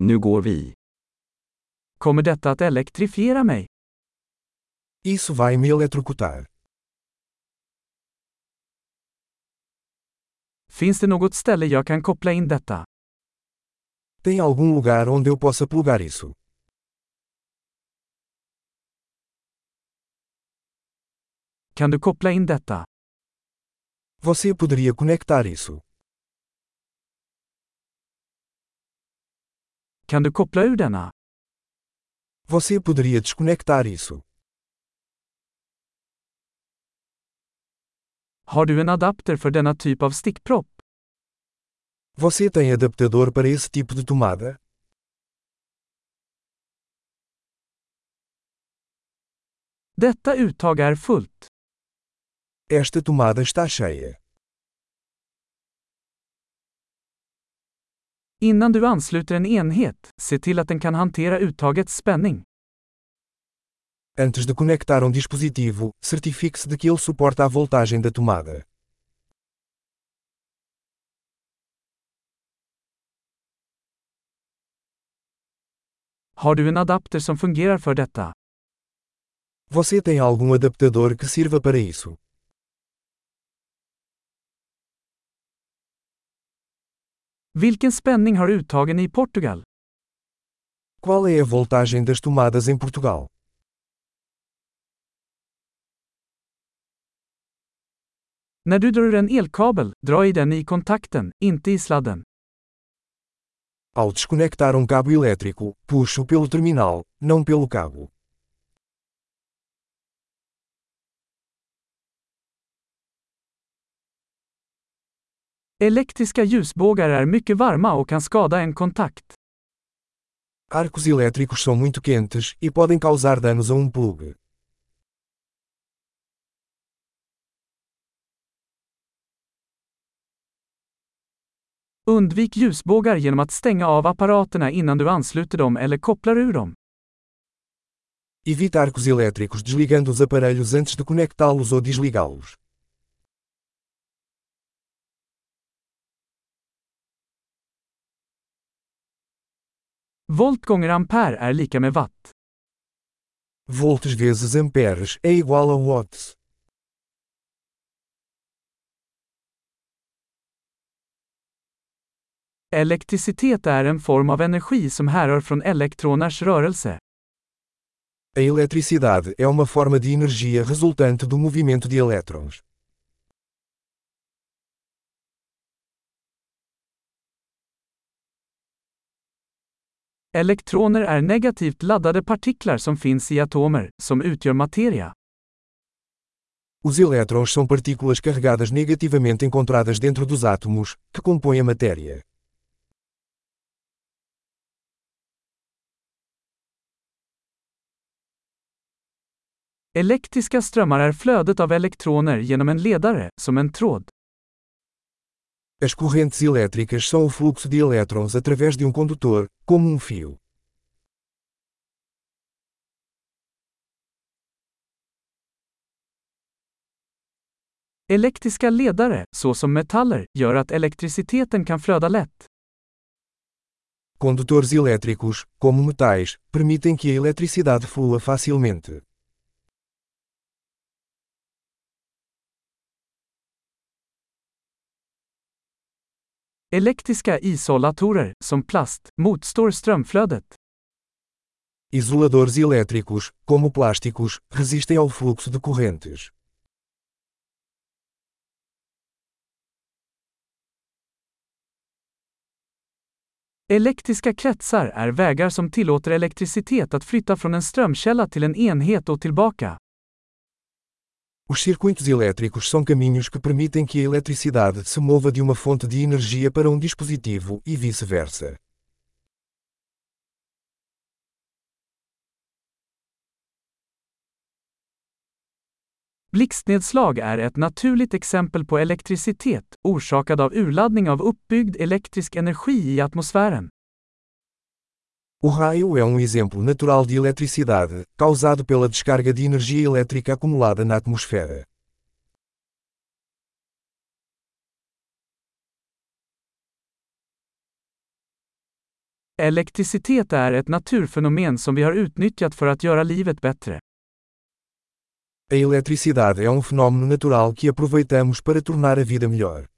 Nu går vi. Kommer detta att elektrifiera mig? Isso vai me eletrocutar. Finns det något ställe jag kan koppla in detta? Tem algum lugar onde eu possa plugar isso? Kan du koppla in detta? Você poderia conectar isso? Kan du koppla ur denna? Você poderia desconectar isso? Har du en adapter för denna typ av stickpropp? Você tem adaptador para esse tipo de tomada? Detta uttag är fullt. Esta tomada está cheia. Innan du ansluter en enhet, se till att den kan hantera uttagets spänning. Antes de conectar um dispositivo, certifique-se de que ele suporta a voltagem da tomada. Har du en adapter som fungerar för detta? Você tem algum adaptador que sirva para isso? Vilken spänning har uttagen i Portugal? Qual é a voltagem das tomadas em Portugal? När du drar ur en elkabel, dra i den i kontakten, inte i sladden. Ao desconectar um cabo elétrico, puxo pelo terminal, não pelo cabo. Elektriska ljusbågar är mycket varma och kan skada en kontakt. Arcos elétricos são muito quentes e podem causar danos a um plug. Undvik ljusbågar genom att stänga av apparaterna innan du ansluter dem eller kopplar ur dem. Evite arcos elétricos desligando os aparelhos antes de conectá-los ou desligá-los. Volt gånger ampere är lika med watt. Volts vezes amperes é igual a watts. Elektricitet är en form av energi som härrör från elektroners rörelse. A eletricidade é uma forma de energia resultante do movimento de elétrons. Elektroner är negativt laddade partiklar som finns i atomer, som utgör materia. Os elétrons são partículas carregadas negativamente encontradas dentro dos átomos, que compõem a matéria. Elektriska strömmar är flödet av elektroner genom en ledare, som en tråd. As correntes elétricas são o fluxo de elétrons através de um condutor, como um fio. Elektriska ledare, såsom metaller, gör att elektriciteten kan flöda lätt. Condutores elétricos, como metais, permitem que a eletricidade flua facilmente. Elektriska isolatorer, som plast, motstår strömflödet. Isoladores elétricos, como plásticos, resistem ao fluxo de correntes. Elektriska kretsar är vägar som tillåter elektricitet att flytta från en strömkälla till en enhet och tillbaka. Os circuitos elétricos são caminhos que permitem que a eletricidade se mova de uma fonte de energia para um dispositivo e vice-versa. Blixtnedslag är ett naturligt exempel på elektricitet, orsakad av urladdning av uppbyggd elektrisk energi i atmosfären. O raio é um exemplo natural de eletricidade, causado pela descarga de energia elétrica acumulada na atmosfera. Elektricitet är ett naturfenomen som vi har utnyttjat för att göra livet bättre. A eletricidade é um fenômeno natural que aproveitamos para tornar a vida melhor.